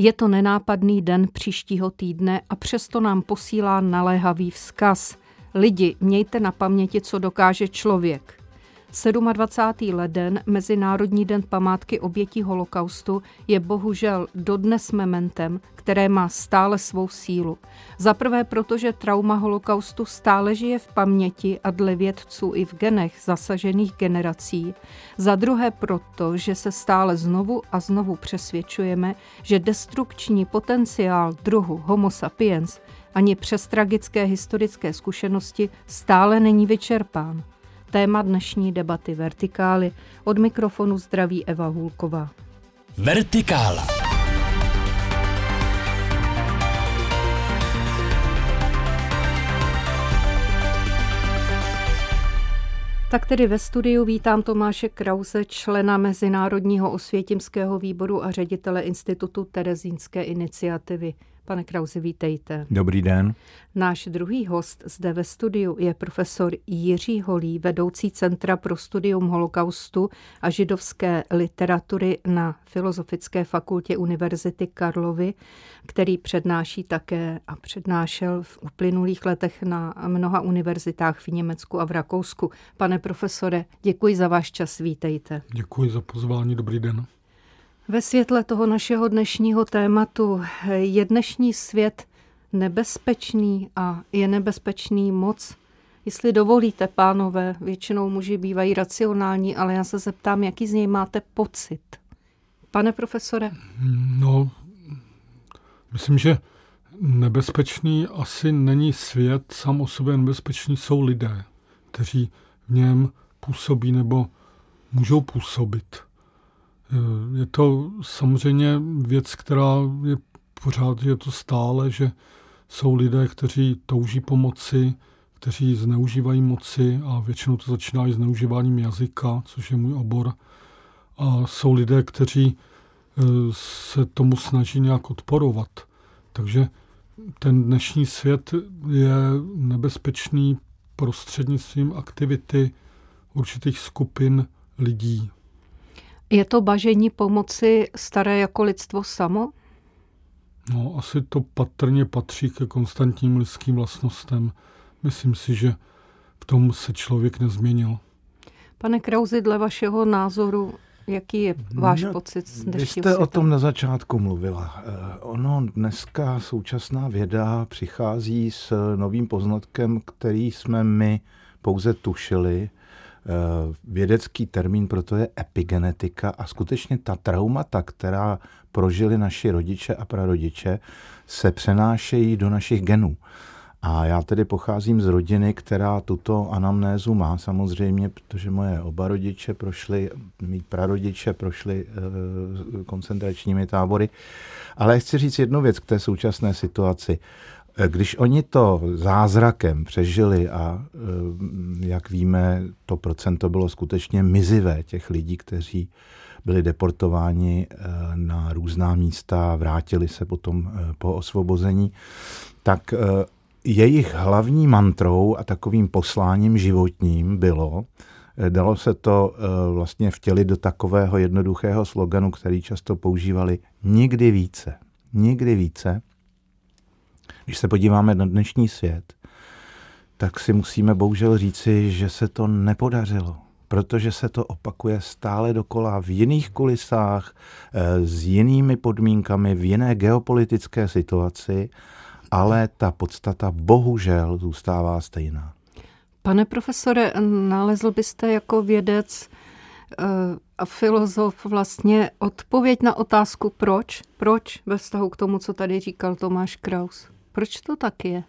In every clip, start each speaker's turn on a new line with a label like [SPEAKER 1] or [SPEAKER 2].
[SPEAKER 1] Je to nenápadný den příštího týdne a přesto nám posílá naléhavý vzkaz. Lidi, mějte na paměti, co dokáže člověk. 27. leden, Mezinárodní den památky obětí holokaustu, je bohužel dodnes mementem, které má stále svou sílu. Za prvé protože trauma holokaustu stále žije v paměti a dle vědců i v genech zasažených generací. Za druhé proto, že se stále znovu a znovu přesvědčujeme, že destrukční potenciál druhu Homo sapiens ani přes tragické historické zkušenosti stále není vyčerpán. Téma dnešní debaty Vertikály. Od mikrofonu zdraví Eva Hůlková.
[SPEAKER 2] Vertikála.
[SPEAKER 1] Tak tedy ve studiu vítám Tomáše Krause, člena Mezinárodního osvětimského výboru a ředitele Institutu Terezínské iniciativy. Pane Krauzi, vítejte.
[SPEAKER 3] Dobrý den.
[SPEAKER 1] Náš druhý host zde ve studiu je profesor Jiří Holý, vedoucí Centra pro studium holokaustu a židovské literatury na Filozofické fakultě Univerzity Karlovy, který přednáší také a přednášel v uplynulých letech na mnoha univerzitách v Německu a v Rakousku. Pane profesore, děkuji za váš čas, vítejte.
[SPEAKER 4] Děkuji za pozvání, dobrý den.
[SPEAKER 1] Ve světle toho našeho dnešního tématu je dnešní svět nebezpečný a je nebezpečný moc. Jestli dovolíte, pánové, většinou muži bývají racionální, ale já se zeptám, jaký z něj máte pocit. Pane profesore?
[SPEAKER 4] No, myslím, že nebezpečný asi není svět, sám o sobě nebezpečný jsou lidé, kteří v něm působí nebo můžou působit. Je to samozřejmě věc, která je pořád, je to stále, že jsou lidé, kteří touží pomoci, kteří zneužívají moci a většinou to začíná i zneužíváním jazyka, což je můj obor. A jsou lidé, kteří e, se tomu snaží nějak odporovat. Takže ten dnešní svět je nebezpečný prostřednictvím aktivity určitých skupin lidí.
[SPEAKER 1] Je to bažení pomoci staré jako lidstvo samo?
[SPEAKER 4] No, asi to patrně patří ke konstantním lidským vlastnostem. Myslím si, že v tom se člověk nezměnil.
[SPEAKER 1] Pane Krauzi, dle vašeho názoru, jaký je váš no, pocit z
[SPEAKER 3] Vy jste světa? o tom na začátku mluvila. Eh, ono dneska současná věda přichází s novým poznatkem, který jsme my pouze tušili vědecký termín pro to je epigenetika a skutečně ta traumata, která prožili naši rodiče a prarodiče, se přenášejí do našich genů. A já tedy pocházím z rodiny, která tuto anamnézu má samozřejmě, protože moje oba rodiče prošli, mý prarodiče prošli e, koncentračními tábory. Ale chci říct jednu věc k té současné situaci. Když oni to zázrakem přežili a eh, jak víme, to procento bylo skutečně mizivé těch lidí, kteří byli deportováni eh, na různá místa, vrátili se potom eh, po osvobození, tak jejich hlavní mantrou a takovým posláním životním bylo, dalo se to vlastně vtělit do takového jednoduchého sloganu, který často používali, nikdy více, nikdy více. Když se podíváme na dnešní svět, tak si musíme bohužel říci, že se to nepodařilo, protože se to opakuje stále dokola v jiných kulisách, eh, s jinými podmínkami, v jiné geopolitické situaci, ale ta podstata bohužel zůstává stejná.
[SPEAKER 1] Pane profesore, nalezl byste jako vědec eh, a filozof vlastně odpověď na otázku proč? Proč ve vztahu k tomu, co tady říkal Tomáš Kraus? Proč to tak je?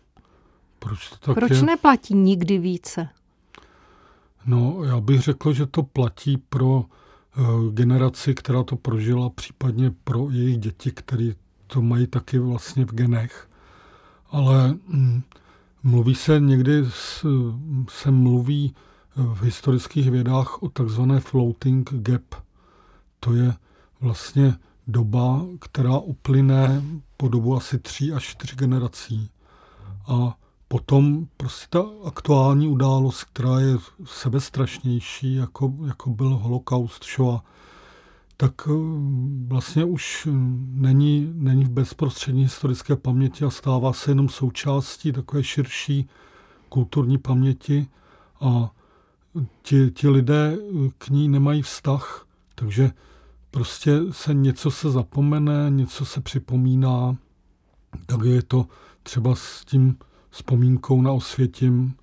[SPEAKER 4] Proč to tak
[SPEAKER 1] Proč
[SPEAKER 4] je?
[SPEAKER 1] neplatí nikdy více?
[SPEAKER 4] No, já bych řekl, že to platí pro uh, generaci, která to prožila, případně pro jejich děti, které to mají taky vlastně v genech. Ale mm, mluví se někdy, se mluví v historických vědách o takzvané floating gap. To je vlastně doba, která uplyne po dobu asi tří až čtyři generací. A potom prostě ta aktuální událost, která je sebestrašnější, jako, jako byl holokaust Shoah, tak eh, vlastně už není, není v bezprostřední historické paměti a stává se jenom součástí takové širší kulturní paměti a ti, ti lidé k ní nemají vztah, takže prostě se něco se zapomene, něco se připomíná, tak je to třeba s tím vzpomínkou na Osvětím,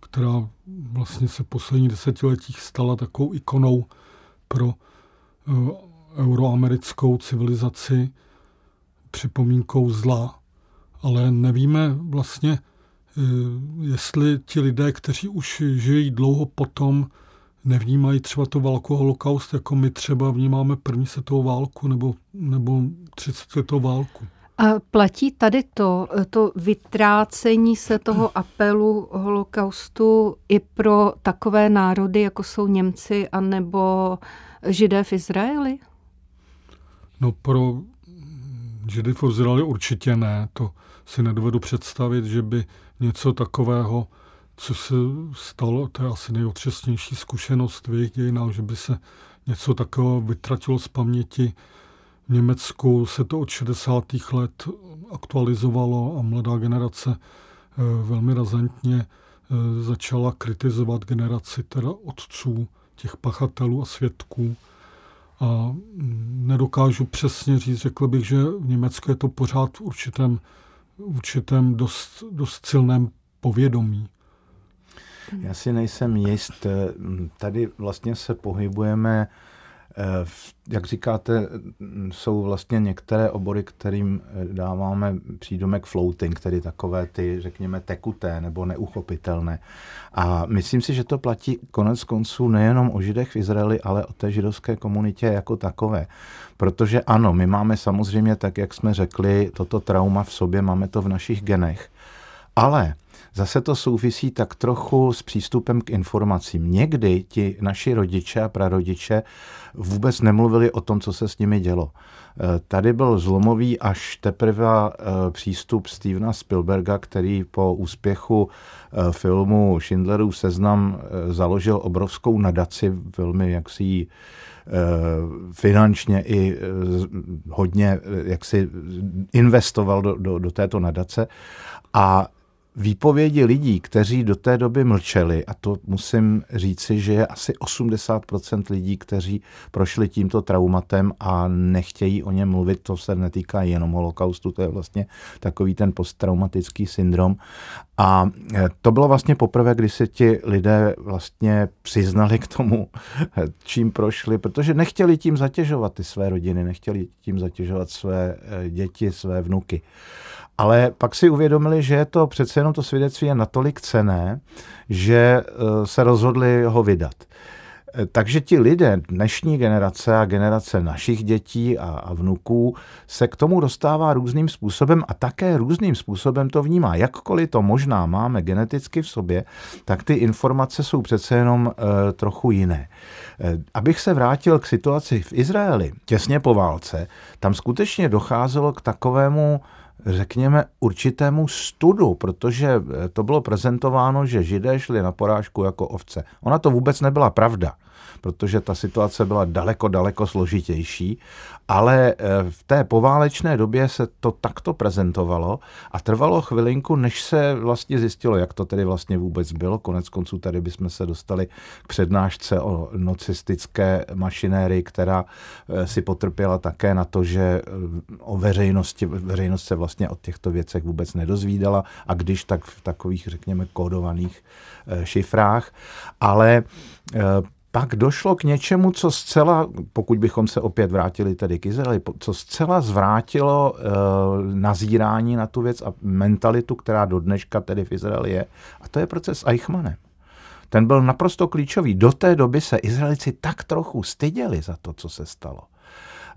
[SPEAKER 4] která vlastně se v posledních desetiletích stala takovou ikonou pro eh, euroamerickou civilizaci, připomínkou zla, ale nevíme vlastně, eh, jestli ti lidé, kteří už žijí dlouho potom, nevnímají třeba to válku holokaust, jako my třeba vnímáme první světovou válku nebo, nebo 30 letou válku.
[SPEAKER 1] A platí tady to, to vytrácení se toho apelu holokaustu i pro takové národy, jako jsou Němci anebo Židé v Izraeli?
[SPEAKER 4] No pro Židy v Izraeli určitě ne. To si nedovedu představit, že by něco takového, co se stalo, to je asi nejotřesnější zkušenost v jejich dějinách, že by se něco takového vytratilo z paměti v Německu se to od 60. let aktualizovalo a mladá generace eh, velmi razantně eh, začala kritizovat generaci teda otců, těch pachatelů a svědků. A mm, nedokážu přesně říct, řekl bych, že v Německu je to pořád v určitém, v určitém dost, dost silném povědomí.
[SPEAKER 3] Já si nejsem jist. Tady vlastně se pohybujeme Eh, jak říkáte, jsou vlastně některé obory, kterým eh, dáváme přídomek floating, tedy takové ty, řekněme, tekuté nebo neuchopitelné. A myslím si, že to platí konec konců nejenom o židech v Izraeli, ale o té židovské komunitě jako takové. Protože ano, my máme samozřejmě, tak jak jsme řekli, toto trauma v sobě, máme to v našich genech. Ale Zase to souvisí tak trochu s přístupem k informacím. Někdy ti naši rodiče a prarodiče vůbec nemluvili o tom, co se s nimi dělo. Eh, tady byl zlomový až teprve eh, přístup Stevena Spielberga, který po úspěchu eh, filmu Schindlerův seznam založil obrovskou nadaci, velmi jaksi finančně i hodně jaksi investoval do, do, do této nadace. A výpovědi lidí, kteří do té doby mlčeli, a to musím říci, že je asi 80% lidí, kteří prošli tímto traumatem a nechtějí o něm mluvit, to se netýká jenom holokaustu, to je vlastně takový ten posttraumatický syndrom. A e, to bylo vlastně poprvé, kdy se ti lidé vlastně přiznali k tomu, čím prošli, protože nechtěli tím zatěžovat ty své rodiny, nechtěli tím zatěžovat své e, děti, své vnuky. Ale pak si uvědomili, že to přece jenom to svědectví je natolik cené, že eh, se rozhodli ho vydat. Eh, takže ti lidé, dnešní generace a generace našich dětí a, a vnuků se k tomu dostává různým způsobem a také různým způsobem to vnímá. Jakkoliv to možná máme geneticky v sobě, tak ty informace jsou přece jenom e, trochu jiné. E, abych se vrátil k situaci v Izraeli těsně po válce, tam skutečně docházelo k takovému řekněme, určitému studu, protože to bylo prezentováno, že židé šli na porážku jako ovce. Ona to vůbec nebyla pravda protože ta situace byla daleko, daleko složitější, ale eh, v té poválečné době se to takto prezentovalo a trvalo chvilinku, než se vlastně zjistilo, jak to tedy vlastně vůbec bylo. Konec konců tady bychom se dostali k přednášce o nocistické mašinérii, která eh, si potrpěla také na to, že eh, o veřejnosti, veřejnost se vlastně o těchto věcech vůbec nedozvídala a když tak v takových, řekněme, kódovaných šifrách. Ale pak došlo k něčemu, co zcela, pokud bychom se opět vrátili tedy k Izraeli, co zcela zvrátilo e, nazírání na tu věc a mentalitu, která do dneška tedy v Izraeli je. A to je proces Eichmannem. Ten byl naprosto klíčový. Do té doby se Izraelici tak trochu styděli za to, co se stalo.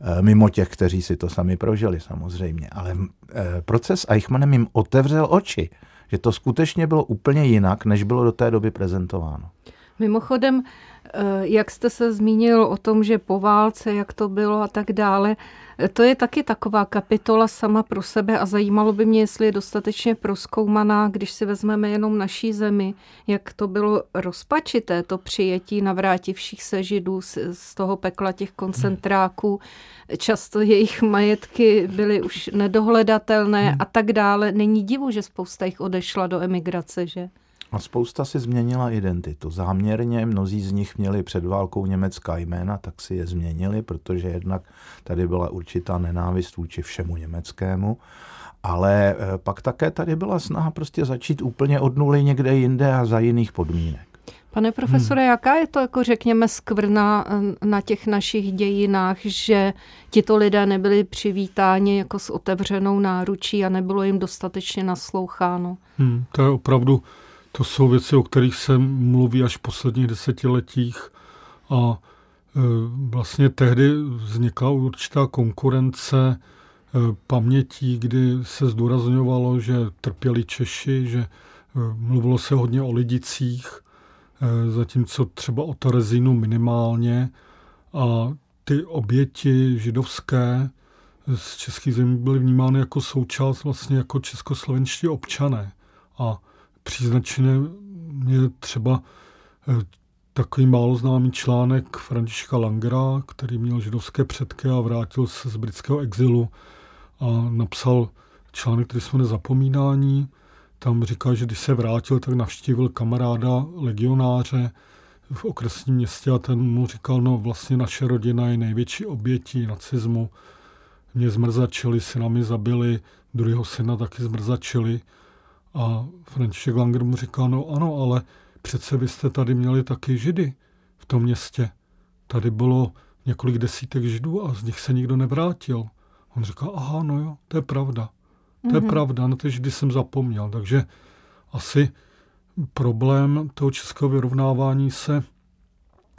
[SPEAKER 3] E, mimo těch, kteří si to sami prožili samozřejmě. Ale e, proces Eichmannem jim otevřel oči, že to skutečně bylo úplně jinak, než bylo do té doby prezentováno.
[SPEAKER 1] Mimochodem, eh, jak jste se zmínil o tom, že po válce, jak to bylo a tak dále, To je taky taková kapitola sama pro sebe a zajímalo by mě, jestli je dostatečně proskoumaná, když si vezmeme jenom naší zemi, jak to bylo rozpačité, to přijetí navrátivších se židů z, z toho pekla těch koncentráků. Často jejich majetky byly už nedohledatelné a tak dále. Není divu, že spousta jich odešla do emigrace, že?
[SPEAKER 3] A spousta si změnila identitu. Záměrně mnozí z nich měli před válkou německá jména, tak si je změnili, protože jednak tady byla určitá nenávist vůči všemu německému. Ale eh, pak také tady byla snaha prostě začít úplně od nuly někde jinde a za jiných podmínek.
[SPEAKER 1] Pane profesore, hmm. jaká je to, jako řekněme, skvrna eh, na těch našich dějinách, že tito lidé nebyli přivítáni jako s otevřenou náručí a nebylo jim dostatečně nasloucháno?
[SPEAKER 4] Hmm, to je opravdu to jsou věci, o kterých se mluví až v posledních desetiletích a e, vlastně tehdy vznikla určitá konkurence e, pamětí, kdy se zdůrazňovalo, že trpěli Češi, že e, mluvilo se hodně o lidicích, zatímco třeba o Terezínu minimálně a ty oběti židovské z českých zemí byly vnímány jako součást vlastně jako českoslovenští občané. A příznačné je třeba eh, takový málo známý článek Františka Langera, který měl židovské předky a vrátil se z britského exilu a napsal článek, který jsme nezapomínání. Tam říká, že když se vrátil, tak navštívil kamaráda legionáře v okresním městě a ten mu říkal, no vlastně naše rodina je největší obětí nacismu. Mě zmrzačili, synami zabili, druhého syna taky zmrzačili. A František Langer mu říká, no ano, ale přece vy jste tady měli taky židy v tom městě. Tady bylo několik desítek židů a z nich se nikdo nevrátil. On říká, aha, no jo, to je pravda. To je mm-hmm. pravda, na ty židy jsem zapomněl. Takže asi problém toho českého vyrovnávání se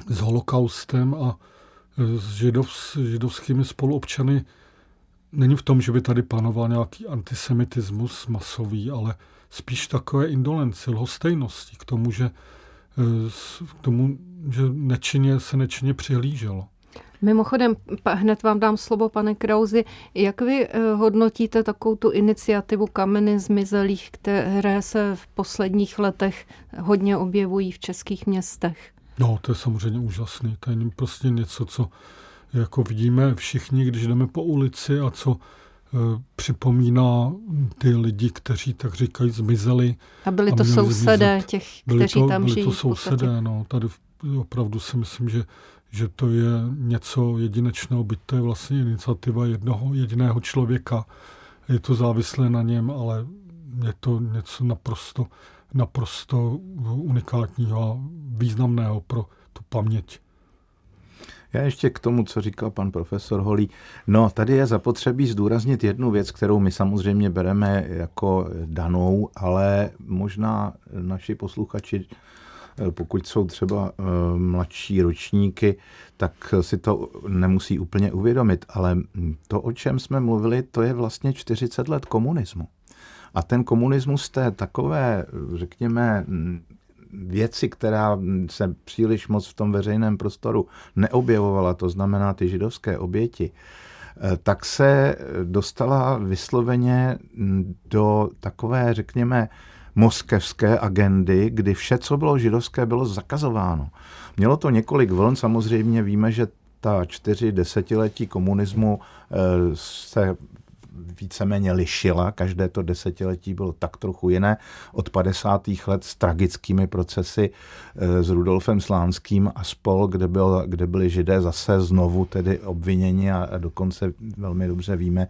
[SPEAKER 4] s holokaustem a s, židov, s židovskými spoluobčany není v tom, že by tady panoval nějaký antisemitismus masový, ale spíš takové indolenci, lhostejnosti k tomu, že, eh, k tomu, že nečinně se nečinně přihlíželo.
[SPEAKER 1] Mimochodem, hned vám dám slovo, pane Krauzi. Jak vy eh, hodnotíte takovou tu iniciativu kameny zmizelých, které se v posledních letech hodně objevují v českých městech?
[SPEAKER 4] No, to je samozřejmě úžasný. To je prostě něco, co jako vidíme všichni, když jdeme po ulici a co Eh, připomíná ty lidi, kteří tak říkají zmizeli.
[SPEAKER 1] A byli to sousedé zmizet. těch, byli kteří
[SPEAKER 4] to,
[SPEAKER 1] tam
[SPEAKER 4] byli
[SPEAKER 1] žijí.
[SPEAKER 4] to sousedé, no. Tady opravdu si myslím, že, že to je něco jedinečného, byť to je vlastně iniciativa jednoho jediného člověka. Je to závislé na něm, ale je to něco naprosto, naprosto unikátního a významného pro tu paměť.
[SPEAKER 3] Já ještě k tomu, co říkal pan profesor Holý. No, tady je zapotřebí zdůraznit jednu věc, kterou my samozřejmě bereme jako danou, ale možná naši posluchači, pokud jsou třeba eh, mladší ročníky, tak si to nemusí úplně uvědomit. Ale to, o čem jsme mluvili, to je vlastně 40 let komunismu. A ten komunismus té takové, řekněme, věci, která se příliš moc v tom veřejném prostoru neobjevovala, to znamená ty židovské oběti, eh, tak se dostala vysloveně do takové, řekněme, moskevské agendy, kdy vše, co bylo židovské, bylo zakazováno. Mělo to několik vln, samozřejmě víme, že ta čtyři desetiletí komunismu eh, se víceméně lišila. Každé to desetiletí bylo tak trochu jiné. Od 50. let s tragickými procesy eh, s Rudolfem Slánským a spol, kde, byl, kde byli židé zase znovu tedy obviněni a dokonce velmi dobře víme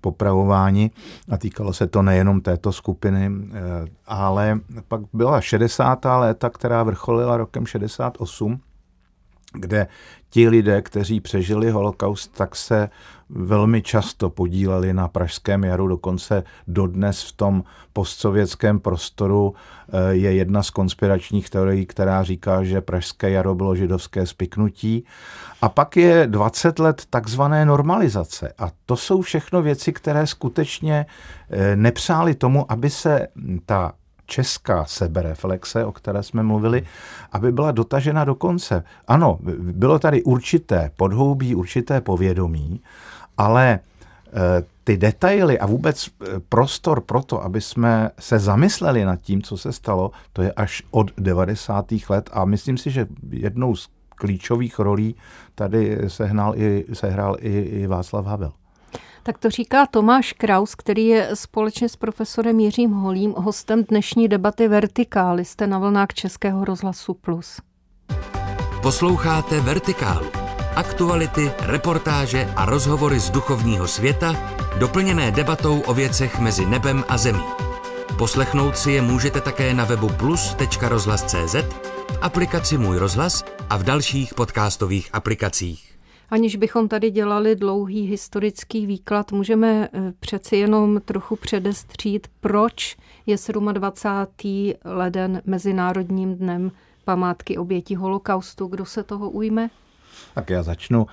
[SPEAKER 3] popravování. A týkalo se to nejenom této skupiny, eh, ale pak byla 60. léta, která vrcholila rokem 68, kde ti lidé, kteří přežili holokaust, tak se velmi často podíleli na Pražském jaru, dokonce dodnes v tom postsovětském prostoru eh, je jedna z konspiračních teorií, která říká, že Pražské jaro bylo židovské spiknutí. A pak je 20 let takzvané normalizace. A to jsou všechno věci, které skutečně eh, nepřáli tomu, aby se ta česká sebereflexe, o které jsme mluvili, aby byla dotažena do konce. Ano, bylo tady určité podhoubí, určité povědomí, Ale ty detaily a vůbec prostor pro to, aby jsme se zamysleli nad tím, co se stalo, to je až od 90. let a myslím si, že jednou z klíčových rolí tady sehnal i, sehrál i, i Václav Havel.
[SPEAKER 1] Tak to říká Tomáš Kraus, který je společně s profesorem Jiřím Holím hostem dnešní debaty Vertikály. Jste na vlnách Českého rozhlasu Plus.
[SPEAKER 2] Posloucháte Vertikálu. Aktuality, reportáže a rozhovory z duchovního světa, doplněné debatou o věcech mezi nebem a zemí. Poslechnout si je můžete také na webu plus.rozhlas.cz, v aplikaci Můj rozhlas a v dalších podcastových aplikacích.
[SPEAKER 1] Aniž bychom tady dělali dlouhý historický výklad, můžeme eh, přeci jenom trochu předestřít, proč je 27. leden Mezinárodním dnem památky obětí holokaustu. Kdo se toho ujme?
[SPEAKER 3] Tak já začnu.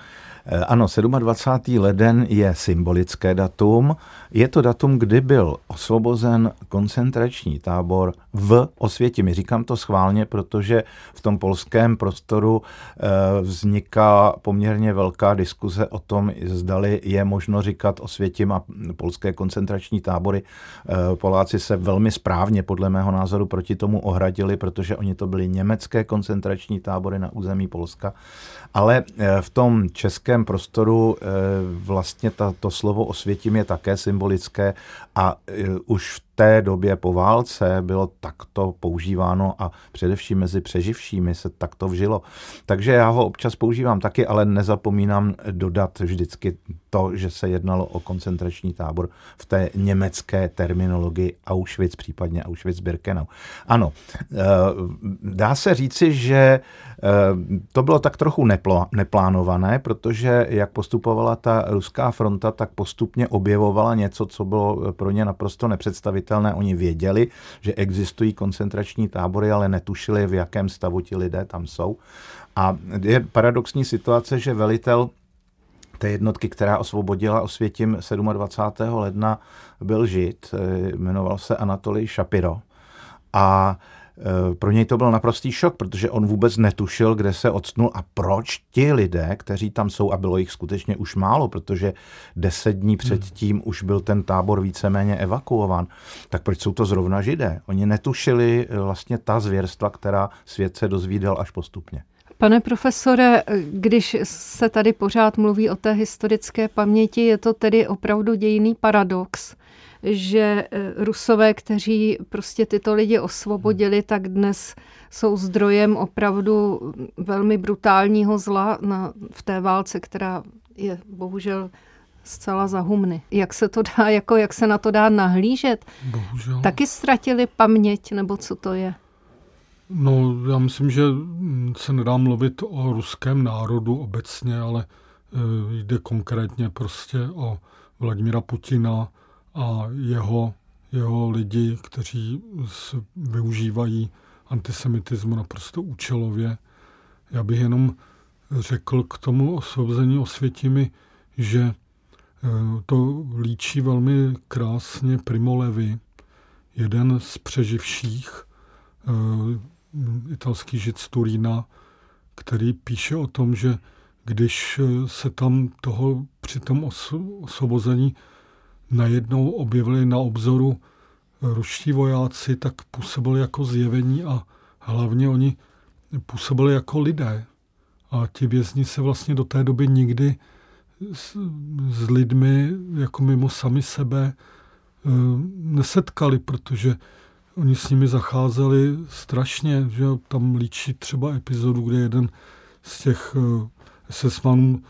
[SPEAKER 3] Eh, ano, 27. leden je symbolické datum. Je to datum, kdy byl osvobozen koncentrační tábor v Osvětimi. Říkám to schválně, protože v tom polském prostoru eh, vzniká poměrně velká diskuze o tom, zdali je možno říkat Osvětim a polské koncentrační tábory. Eh, Poláci se velmi správně, podle mého názoru, proti tomu ohradili, protože oni to byly německé koncentrační tábory na území Polska. Ale v tom českém českém prostoru eh, vlastně ta, to slovo osvětím je také symbolické a eh, už v té době po válce bylo takto používáno a především mezi přeživšími se takto vžilo. Takže já ho občas používám taky, ale nezapomínám dodat vždycky to, že se jednalo o koncentrační tábor v té německé terminologii Auschwitz, případně Auschwitz-Birkenau. Ano, eh, dá se říci, že eh, to bylo tak trochu neplánované, protože jak postupovala ta ruská fronta, tak postupně objevovala něco, co bylo pro ně naprosto nepředstavitelné pochopitelné. Oni věděli, že existují koncentrační tábory, ale netušili, v jakém stavu ti lidé tam jsou. A je paradoxní situace, že velitel té jednotky, která osvobodila Osvětim 27. ledna, byl žid, jmenoval se Anatolij Šapiro. A pro něj to byl naprostý šok, protože on vůbec netušil, kde se odstnul a proč ti lidé, kteří tam jsou, a bylo jich skutečně už málo, protože deset dní předtím hmm. už byl ten tábor víceméně evakuovan, tak proč jsou to zrovna židé? Oni netušili eh, vlastně ta zvěrstva, která svět se dozvídal až postupně.
[SPEAKER 1] Pane profesore, když se tady pořád mluví o té historické paměti, je to tedy opravdu dějný paradox, že eh, Rusové, kteří prostě tyto lidi osvobodili, tak dnes jsou zdrojem opravdu velmi brutálního zla na, v té válce, která je bohužel zcela za humny. Jak se to dá, jako jak se na to dá nahlížet?
[SPEAKER 4] Bohužel.
[SPEAKER 1] Taky ztratili paměť, nebo co to je?
[SPEAKER 4] No, já myslím, že se nedá mluvit o ruském národu obecně, ale eh, jde konkrétně prostě o Vladimira Putina, a jeho, jeho lidi, kteří využívají antisemitismu naprosto účelově. Já bych jenom řekl k tomu osvobození osvětimi, že e, to líčí velmi krásně Primo Levi, jeden z přeživších, e, italský žid z Turína, který píše o tom, že když se tam toho při tom osvobození najednou objevili na obzoru ruští vojáci, tak působili jako zjevení a hlavně oni působili jako lidé. A ti vězni se vlastně do té doby nikdy s, s lidmi jako mimo sami sebe e, nesetkali, protože oni s nimi zacházeli strašně, že tam líčí třeba epizodu, kde jeden z těch e, SS-manů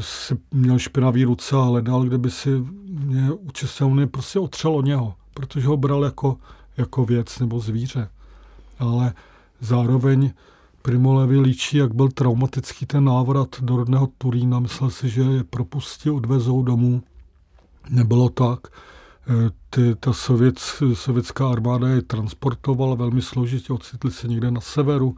[SPEAKER 4] si měl špinavý ruce a hledal, kde by si mě u mě prostě otřelo něho, protože ho bral jako, jako věc nebo zvíře. Ale zároveň Primo Levi líčí, jak byl traumatický ten návrat do rodného Turína. Myslel si, že je propustí, odvezou domů. Nebylo tak. E, ty, ta sovět, sovětská armáda je transportovala velmi složitě, ocitli se někde na severu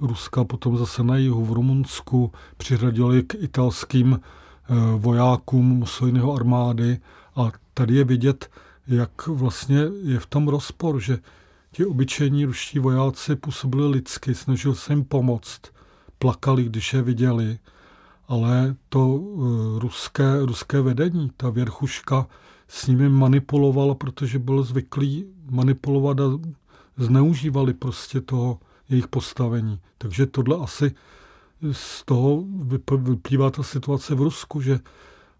[SPEAKER 4] Ruska, potom zase na jihu v Rumunsku, přiřadili k italským eh, vojákům Mussoliniho armády. A tady je vidět, jak vlastně je v tom rozpor, že ti obyčejní ruští vojáci působili lidsky, snažili se jim pomoct, plakali, když je viděli. Ale to ruské, ruské vedení, ta věrchuška s nimi manipulovala, protože byl zvyklý manipulovat a zneužívali prostě toho jejich postavení. Takže tohle asi z toho vyplývá ta situace v Rusku, že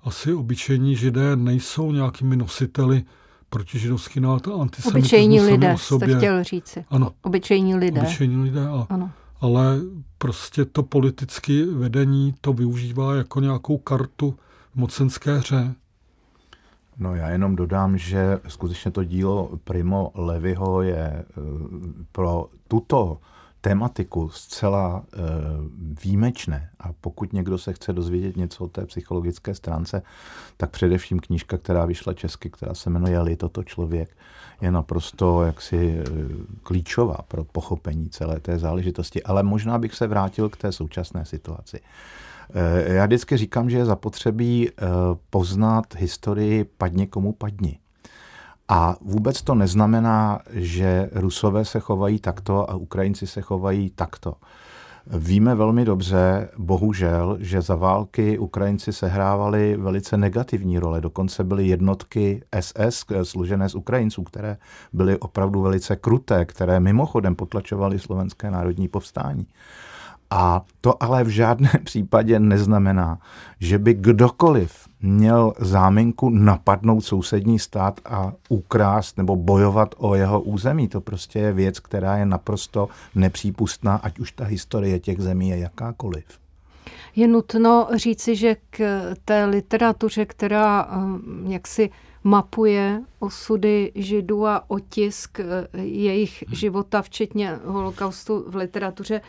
[SPEAKER 4] asi obyčejní židé nejsou nějakými nositeli protižidovský no, antisemitismus
[SPEAKER 1] Obyčejní lidé, jste chtěl říci.
[SPEAKER 4] Ano.
[SPEAKER 1] Obyčejní lidé.
[SPEAKER 4] Obyčejní lidé, a, ano. ale prostě to politické vedení to využívá jako nějakou kartu v mocenské hře.
[SPEAKER 3] No já jenom dodám, že skutečně to dílo Primo Levyho je eh, pro tuto tématiku zcela e, výjimečné. A pokud někdo se chce dozvědět něco o té psychologické stránce, tak především knížka, která vyšla česky, která se jmenuje Je toto člověk, je naprosto jaksi e, klíčová pro pochopení celé té záležitosti. Ale možná bych se vrátil k té současné situaci. E, já vždycky říkám, že je zapotřebí e, poznat historii padně komu padni. A vůbec to neznamená, že Rusové se chovají takto a Ukrajinci se chovají takto. Víme velmi dobře, bohužel, že za války Ukrajinci sehrávali velice negativní role. Dokonce byly jednotky SS složené z Ukrajinců, které byly opravdu velice kruté, které mimochodem potlačovaly slovenské národní povstání. A to ale v žádném případě neznamená, že by kdokoliv měl záminku napadnout sousední stát a ukrást nebo bojovat o jeho území. To prostě je věc, která je naprosto nepřípustná, ať už ta historie těch zemí je jakákoliv.
[SPEAKER 1] Je nutno říci, že k té literatuře, která eh, jaksi mapuje osudy židů a otisk eh, jejich života, včetně holokaustu v literatuře,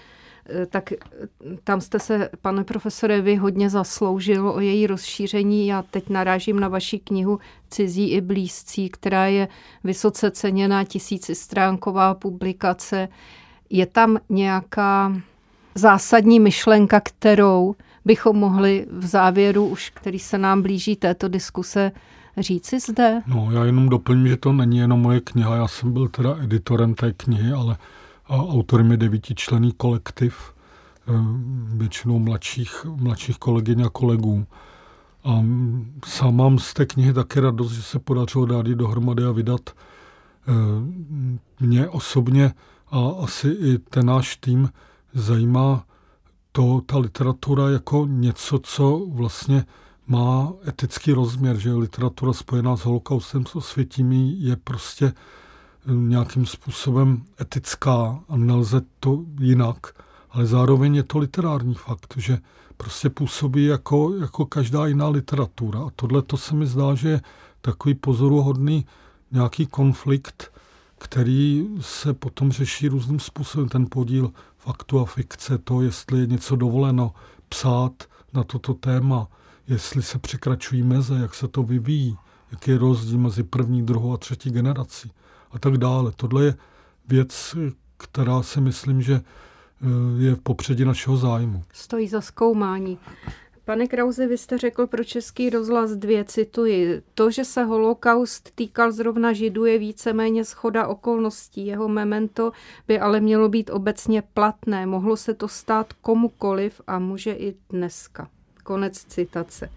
[SPEAKER 1] tak eh, tam jste se, pane profesore, vy hodně zasloužil o její rozšíření. Já teď narážím na vaši knihu Cizí i blízcí, která je vysoce ceněná tisícistránková publikace. Je tam nějaká zásadní myšlenka, kterou bychom mohli v závěru, už který se nám blíží této diskuse, říci zde?
[SPEAKER 4] No, já jenom doplním, že to není jenom moje kniha. Já jsem byl teda editorem té knihy, ale a autorem je devítičlený kolektiv, eh, většinou mladších, mladších kolegyň a kolegů. A sám mám z té knihy také radost, že se podařilo dát ji dohromady a vydat. Eh, mě osobně a asi i ten náš tým zajímá to, ta literatura jako něco, co vlastně má etický rozměr, že literatura spojená s holokaustem, s osvětími je prostě nějakým způsobem etická a nelze to jinak, ale zároveň je to literární fakt, že prostě působí jako, jako každá jiná literatura. A tohle to se mi zdá, že je takový pozoruhodný nějaký konflikt, který se potom řeší různým způsobem. Ten podíl faktu a fikce, to, jestli je něco dovoleno psát na toto téma, jestli se překračují meze, jak se to vyvíjí, jaký je rozdíl mezi první, druhou a třetí generací a tak dále. Tohle je věc, která si myslím, že eh, je v popředí našeho zájmu.
[SPEAKER 1] Stojí za zkoumání. Pane Krause, vy jste řekl pro Český rozhlas dvě, cituji. To, že se holokaust týkal zrovna židů, je víceméně schoda okolností. Jeho memento by ale mělo být obecně platné. Mohlo se to stát komukoliv a může i dneska. Konec citace.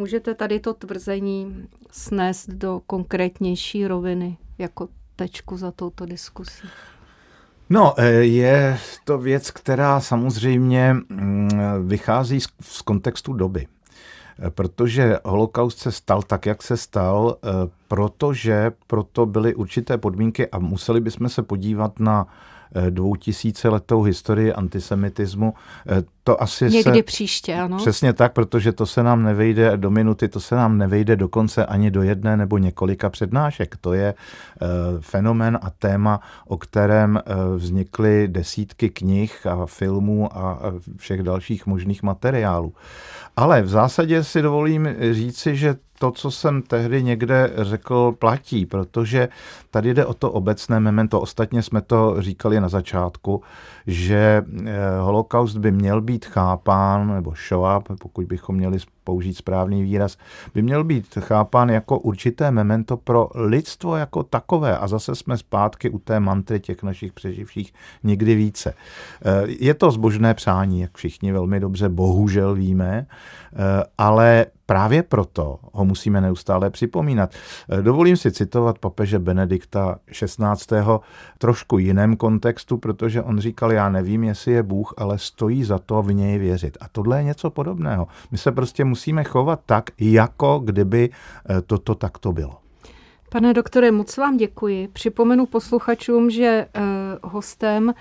[SPEAKER 1] Můžete tady to tvrzení snést do konkrétnější roviny jako tečku za touto diskusí?
[SPEAKER 3] No, eh, je to věc, která samozřejmě mm, vychází z kontextu doby. Eh, protože holokaust se stal tak, jak se stal, eh, protože proto byly určité podmínky a museli bychom se podívat na dvoutisíciletou historii antisemitismu.
[SPEAKER 1] To asi Někdy se, příště, ano.
[SPEAKER 3] Přesně tak, protože to se nám nevejde do minuty, to se nám nevejde dokonce ani do jedné nebo několika přednášek. To je uh, fenomen a téma, o kterém uh, vznikly desítky knih a filmů a, a všech dalších možných materiálů. Ale v zásadě si dovolím říci, že to, co jsem tehdy někde řekl, platí, protože tady jde o to obecné memento. Ostatně jsme to říkali na začátku, že eh, holokaust by měl být chápán, nebo Shoah, pokud bychom měli použít správný výraz, by měl být chápán jako určité memento pro lidstvo jako takové. A zase jsme zpátky u té mantry těch našich přeživších někdy více. Eh, je to zbožné přání, jak všichni velmi dobře bohužel víme, eh, ale Právě proto ho musíme neustále připomínat. Eh, dovolím si citovat papeže Benedikta XVI. trošku jiném kontextu, protože on říkal, já nevím, jestli je Bůh, ale stojí za to v něj věřit. A tohle je něco podobného. My se prostě musíme chovat tak, jako kdyby toto takto bylo.
[SPEAKER 1] Pane doktore, moc vám děkuji. Připomenu posluchačům, že hostem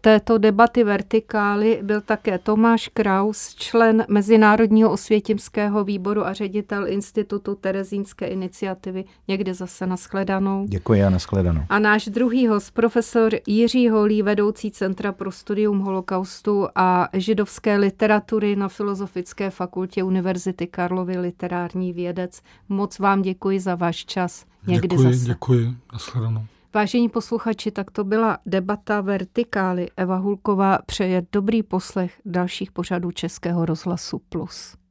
[SPEAKER 1] této debaty vertikály byl také Tomáš Kraus, člen Mezinárodního osvětimského výboru a ředitel Institutu Terezínské iniciativy. Někde zase nashledanou.
[SPEAKER 3] Děkuji a nashledanou.
[SPEAKER 1] A náš druhý host, profesor Jiří Holý, vedoucí Centra pro studium holokaustu a židovské literatury na Filozofické fakultě Univerzity Karlovy, literární vědec. Moc vám děkuji za váš čas. Někdy
[SPEAKER 4] děkuji,
[SPEAKER 1] zase.
[SPEAKER 4] děkuji. Nashledanou.
[SPEAKER 1] Vážení posluchači, tak to byla debata Vertikály. Eva Hulková přeje dobrý poslech dalších pořadů Českého rozhlasu Plus.